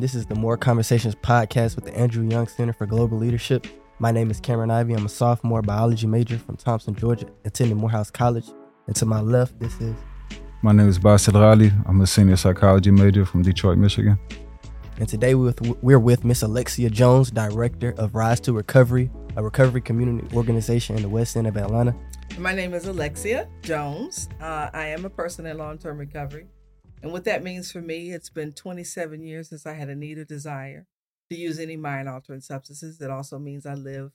everyone. This is the More Conversations podcast with the Andrew Young Center for Global Leadership. My name is Cameron Ivy. I'm a sophomore biology major from Thompson, Georgia, attending Morehouse College. And to my left, this is. My name is Basil Raleigh. I'm a senior psychology major from Detroit, Michigan. And today we're with, we're with Miss Alexia Jones, Director of Rise to Recovery, a recovery community organization in the West End of Atlanta. My name is Alexia Jones. Uh, I am a person in long term recovery. And what that means for me, it's been 27 years since I had a need or desire to use any mind altering substances. It also means I live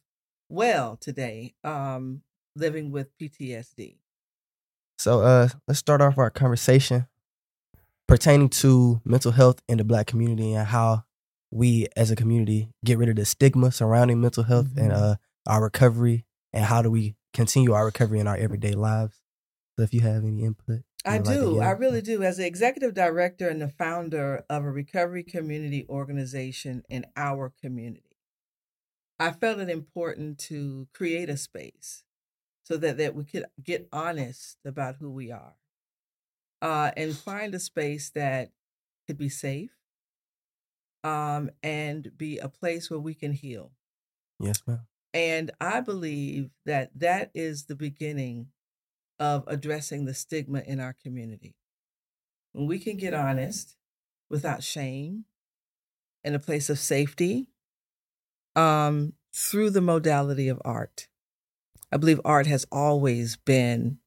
well today, um, living with PTSD. So uh, let's start off our conversation pertaining to mental health in the Black community and how we, as a community, get rid of the stigma surrounding mental health mm-hmm. and uh, our recovery, and how do we continue our recovery in our everyday lives. So, if you have any input. I do. I really do. As the executive director and the founder of a recovery community organization in our community, I felt it important to create a space so that, that we could get honest about who we are uh, and find a space that could be safe um, and be a place where we can heal. Yes, ma'am. And I believe that that is the beginning of addressing the stigma in our community. When we can get honest without shame in a place of safety um, through the modality of art. I believe art has always been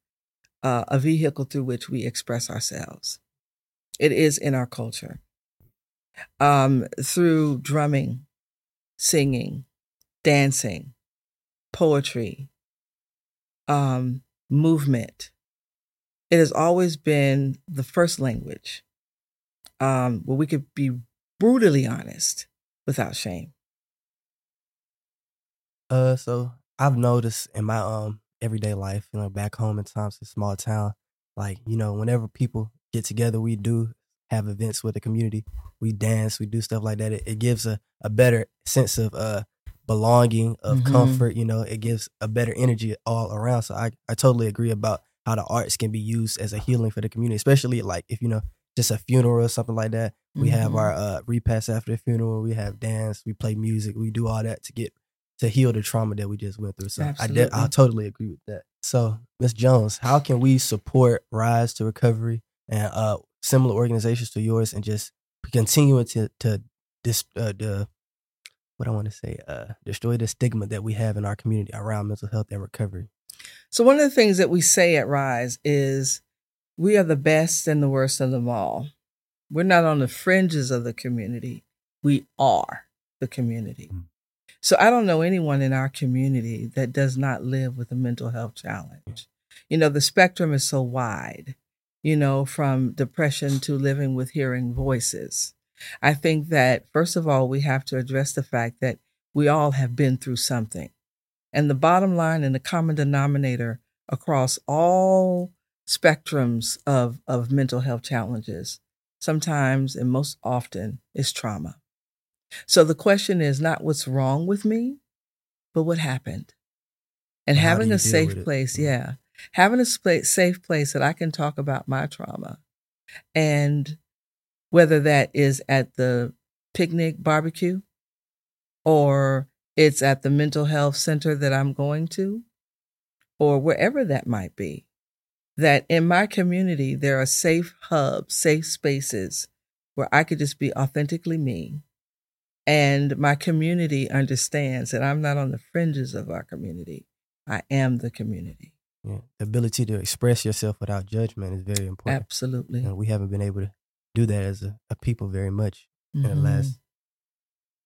uh, a vehicle through which we express ourselves. It is in our culture. Um, through drumming, singing, dancing, poetry, um, movement. It has always been the first language um, where we could be brutally honest without shame. Uh, so I've noticed in my um everyday life, you know, back home in Thompson, small town, like you know, whenever people get together, we do have events with the community. We dance, we do stuff like that. It, it gives a, a better sense of uh belonging, of mm-hmm. comfort. You know, it gives a better energy all around. So I, I totally agree about how the arts can be used as a healing for the community, especially like if you know just a funeral or something like that. We mm-hmm. have our uh, repast after the funeral. We have dance. We play music. We do all that to get to heal the trauma that we just went through. So Absolutely. I de- I totally agree with that. So Miss Jones, how can we support Rise to Recovery and uh, similar organizations to yours and just continuing to to this uh, the what I want to say, uh, destroy the stigma that we have in our community around mental health and recovery. So one of the things that we say at Rise is we are the best and the worst of them all. We're not on the fringes of the community. We are the community. Mm. So I don't know anyone in our community that does not live with a mental health challenge. You know, the spectrum is so wide, you know, from depression to living with hearing voices. I think that, first of all, we have to address the fact that we all have been through something. And the bottom line and the common denominator across all spectrums of, of mental health challenges, sometimes and most often, is trauma. So the question is not what's wrong with me, but what happened. And How having a safe place, mm. yeah, having a safe place that I can talk about my trauma and whether that is at the picnic barbecue or it's at the mental health center that I'm going to or wherever that might be. That in my community, there are safe hubs, safe spaces where I could just be authentically me. And my community understands that I'm not on the fringes of our community. I am the community. Yeah. The ability to express yourself without judgment is very important. Absolutely. And we haven't been able to do that as a, a people very much mm-hmm. in the last mm-hmm.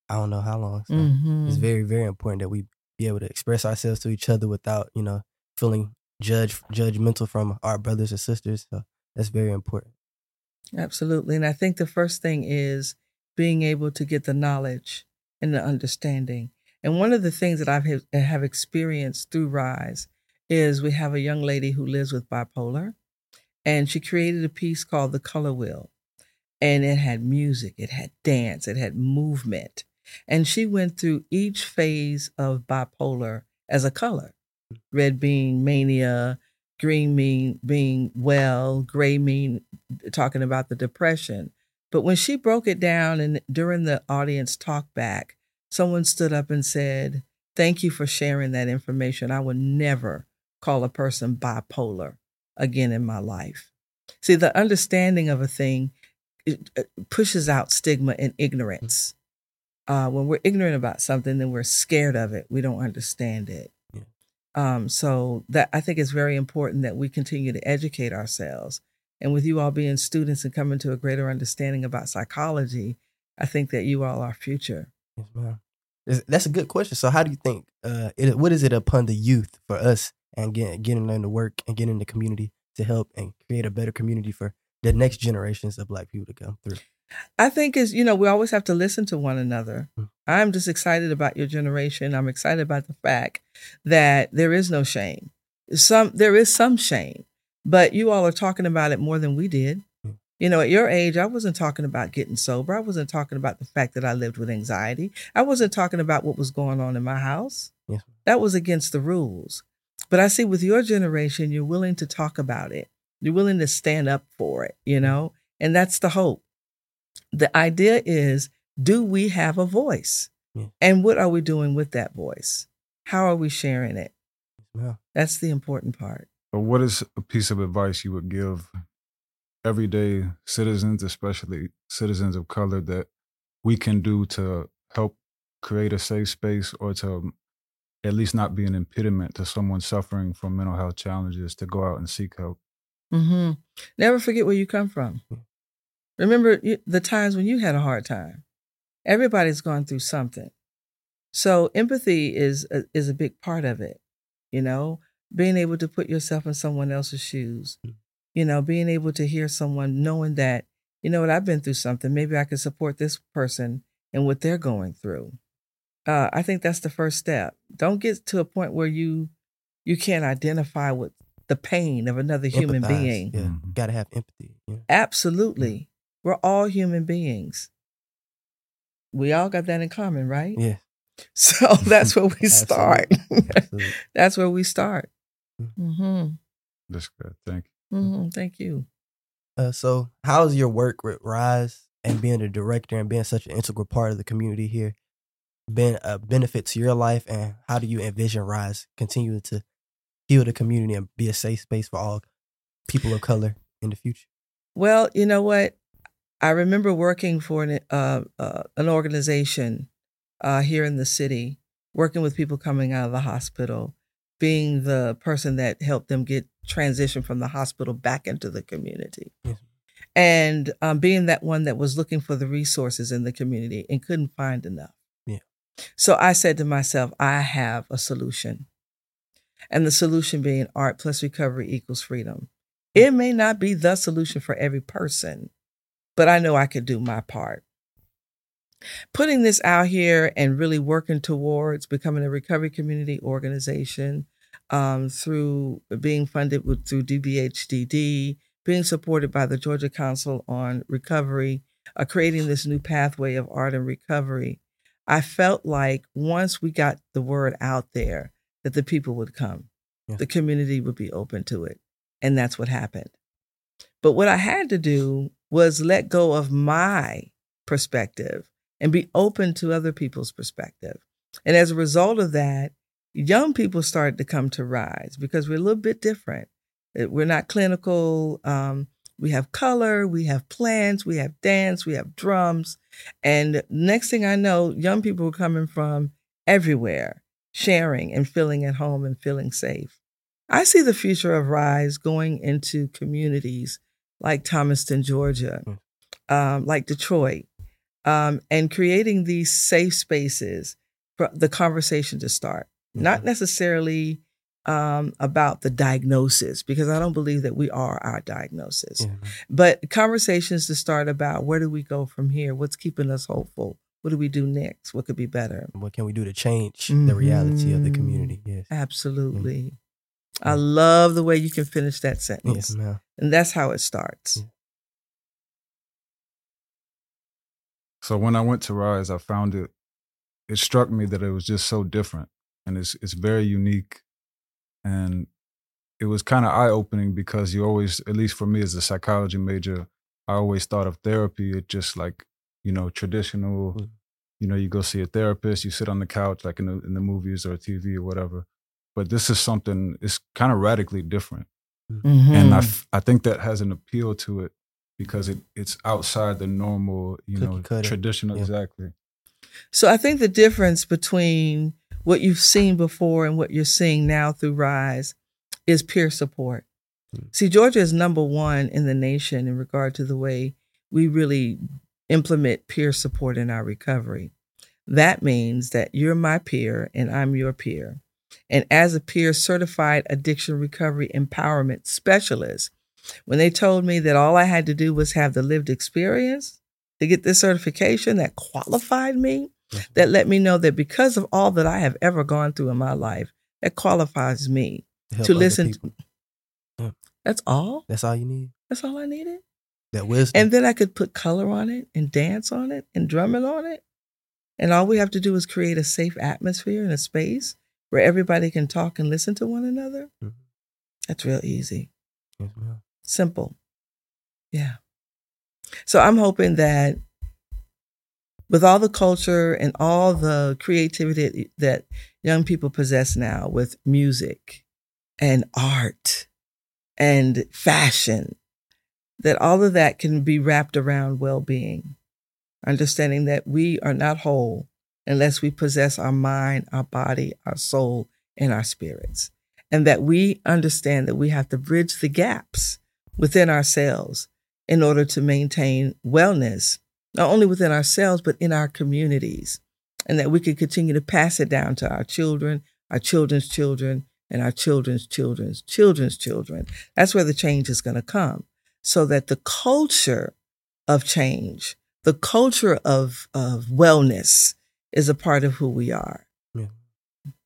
I don't know how long. So mm-hmm. it's very, very important that we be able to express ourselves to each other without, you know, feeling judge judgmental from our brothers and sisters. So that's very important. Absolutely. And I think the first thing is being able to get the knowledge and the understanding. And one of the things that I've have experienced through Rise is we have a young lady who lives with bipolar, and she created a piece called The Color Wheel and it had music, it had dance, it had movement. And she went through each phase of bipolar as a color red being mania, green mean being well, gray mean talking about the depression, But when she broke it down and during the audience talk back, someone stood up and said, Thank you for sharing that information. I would never call a person bipolar again in my life. See, the understanding of a thing pushes out stigma and ignorance. Uh, when we're ignorant about something, then we're scared of it. We don't understand it. Yeah. Um, so that I think it's very important that we continue to educate ourselves. And with you all being students and coming to a greater understanding about psychology, I think that you all are future. Yes, ma'am. That's a good question. So, how do you think? Uh, it, what is it upon the youth for us and getting getting them to work and getting in the community to help and create a better community for the next generations of Black people to come through? I think is you know we always have to listen to one another. Mm. I'm just excited about your generation. I'm excited about the fact that there is no shame. Some there is some shame, but you all are talking about it more than we did. Mm. You know, at your age, I wasn't talking about getting sober. I wasn't talking about the fact that I lived with anxiety. I wasn't talking about what was going on in my house. Yes. That was against the rules. But I see with your generation, you're willing to talk about it. You're willing to stand up for it, you mm. know? And that's the hope. The idea is do we have a voice? Yeah. And what are we doing with that voice? How are we sharing it? Yeah. That's the important part. But what is a piece of advice you would give everyday citizens, especially citizens of color, that we can do to help create a safe space or to um, at least not be an impediment to someone suffering from mental health challenges to go out and seek help? Hmm Never forget where you come from. Remember y- the times when you had a hard time. Everybody's gone through something. So empathy is a, is a big part of it. You know, being able to put yourself in someone else's shoes. Mm. You know, being able to hear someone knowing that, you know what, I've been through something. Maybe I can support this person and what they're going through. Uh, I think that's the first step. Don't get to a point where you you can't identify with the pain of another human being. Yeah, Mhm. gotta have empathy. Yeah. Absolutely. We're all human beings. We all got that in common, right? Yeah, So that's where we start. that's where we start. Mhm. hmm That's good. Thank you. hmm Thank you. Uh, so, how's your work with Rise and being a director and being such an integral part of the community here been a benefit to your life? And how do you envision Rise continuing to heal the community and be a safe space for all people of color in the future? Well, you know what? I remember working for an, uh, uh, an organization uh, here in the city, working with people coming out of the hospital, being the person that helped them get transition from the hospital back into the community. Yes. And um, being that one that was looking for the resources in the community and couldn't find enough. Yeah. So I said to myself, I have a solution. And the solution being art plus recovery equals freedom. It may not be the solution for every person, but I know I could do my part. Putting this out here and really working towards becoming a recovery community organization um, through being funded with, through DBHDD, being supported by the Georgia Council on Recovery, uh, creating this new pathway of art and recovery. I felt like once we got the word out there, that the people would come, Yeah. the community would be open to it. And that's what happened. But what I had to do was let go of my perspective and be open to other people's perspective. And as a result of that, young people started to come to Rise because we're a little bit different. We're not clinical. Um, we have color, we have plants, we have dance, we have drums. And next thing I know, young people were coming from everywhere, sharing and feeling at home and feeling safe. I see the future of Rise going into communities like Thomaston, Georgia, um, like Detroit, um, and creating these safe spaces for the conversation to start. Not Mhm. necessarily um, about the diagnosis, because I don't believe that we are our diagnosis, Yeah. but conversations to start about where do we go from here? What's keeping us hopeful? What do we do next? What could be better? What can we do to change the reality of the Mhm. community? Yes. Absolutely. I love the way you can finish that sentence. Yes, ma'am. And that's how it starts. Yeah. So when I went to Rise, I found it. It struck me that it was just so different, and it's it's very unique, and it was kind of eye opening because you always, at least for me as a psychology major, I always thought of therapy it just like you know traditional. Mm. You know, you go see a therapist, you sit on the couch like in the in the movies or TV or whatever. But this is something. It's kind of radically different, Mhm. and I f- I think that has an appeal to it because it it's outside the normal you Cookie know cutter. traditional Yeah. exactly. So I think the difference between what you've seen before and what you're seeing now through Rise is peer support. Mm. See, Georgia is number one in the nation in regard to the way we really implement peer support in our recovery. That means that you're my peer and I'm your peer. And as a peer certified addiction recovery empowerment specialist, when they told me that all I had to do was have the lived experience to get this certification that qualified me, mm-hmm. that let me know that because of all that I have ever gone through in my life, that qualifies me. to other listen people. That's all. That's all you need. That's all I needed. That wisdom. And then I could put color on it and dance on it and drum it on it. And all we have to do is create a safe atmosphere and a space where everybody can talk and listen to one another. Mhm. That's real easy. Ma'am. Simple. Yeah. So I'm hoping that with all the culture and all the creativity that young people possess now with music and art and fashion, that all of that can be wrapped around well being, understanding that we are not whole unless we possess our mind, our body, our soul, and our spirits. And that we understand that we have to bridge the gaps within ourselves in order to maintain wellness, not only within ourselves, but in our communities. And that we can continue to pass it down to our children, our children's children, and our children's children's children's children. That's where the change is going to come. So that the culture of change, the culture of, of wellness is a part of who we are.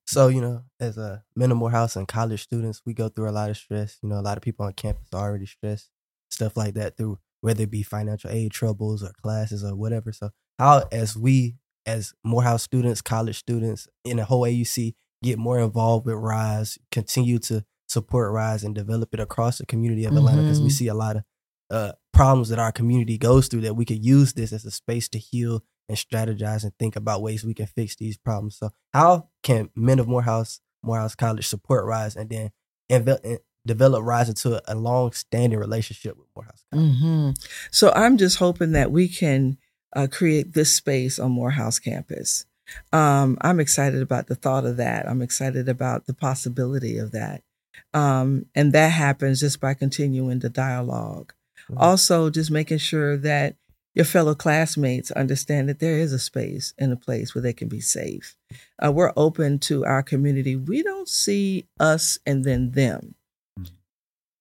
So, you know, as a minimal house and college students, we go through a lot of stress. You know, a lot of people on campus are already stressed, stuff like that through whether it be financial aid troubles or classes or whatever. So, how, as we, as Morehouse students, college students in the whole AUC, get more involved with Rise, continue to support Rise and develop it across the community of Atlanta because we Mhm. see a lot of uh, problems that our community goes through that we could use this as a space to heal and strategize and think about ways we can fix these problems. So, how can men of Morehouse, Morehouse College support Rise and then inve- develop Rise into a, long-standing relationship with Morehouse College? hmm So I'm just hoping that we can uh, create this space on Morehouse campus. Um, I'm excited about the thought of that. I'm excited about the possibility of that. Um, and that happens just by continuing the dialogue. Mhm. Also, just making sure that your fellow classmates understand that there is a space and a place where they can be safe. Uh, we're open to our community. We don't see us and then them. Mhm.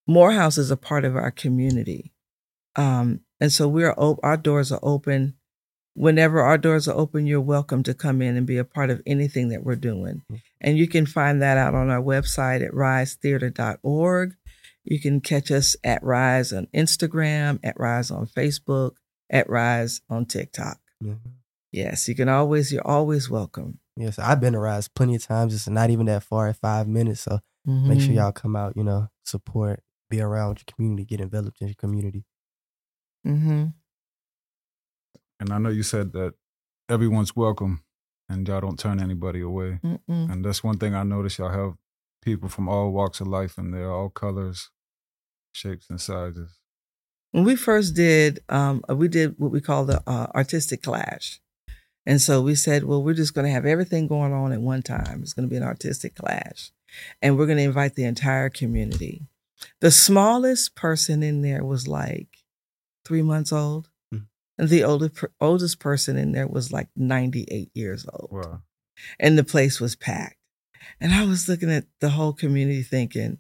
Morehouse is a part of our community. Um, and so we're op- our doors are open. Whenever our doors are open, you're welcome to come in and be a part of anything that we're doing. Mhm. And you can find that out on our website at risetheater.org. You can catch us at Rise on Instagram, at Rise on Facebook, at Rise on TikTok. Mhm. Yes, you can always, you're always welcome. Yes, I've been to Rise plenty of times. It's not even that far, five minutes. So make sure Mhm. y'all come out, you know, support, be around your community, get enveloped in your community. Mhm. And I know you said that everyone's welcome and y'all don't turn anybody away. Mm-mm. And that's one thing I noticed y'all have people from all walks of life and they're all colors, shapes, and sizes. when we first did um, we did what we call the uh, artistic clash and so we said well we're just going to have everything going on at one time it's going to be an artistic clash and we're going to invite the entire community the smallest person in there was like three months old the oldest, oldest person in there was like 98 years old Wow. and the place was packed. And I was looking at the whole community thinking,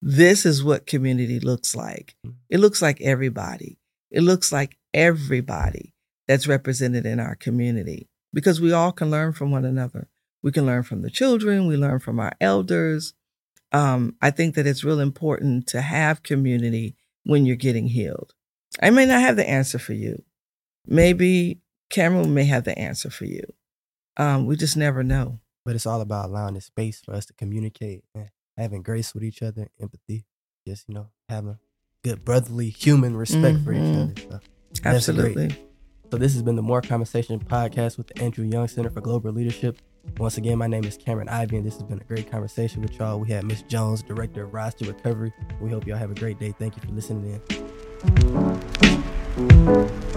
this is what community looks like. It looks like everybody. It looks like everybody that's represented in our community because we all can learn from one another. We can learn from the children, we learn from our elders. Um, I think that it's real important to have community when you're getting healed. I may not have the answer for you. Maybe Cameron may have the answer for you. Um, we just never know. But it's all about allowing the space for us to communicate and having grace with each other, empathy, just, you know, having good brotherly human respect for each Mhm. other. So, Absolutely. so this has been the More Conversation podcast with the Andrew Young Center for Global Leadership. Once again, my name is Cameron Ivy, and this has been a great conversation with y'all. We had Miss Jones, director of to Recovery. We hope y'all have a great day. Thank you for listening in.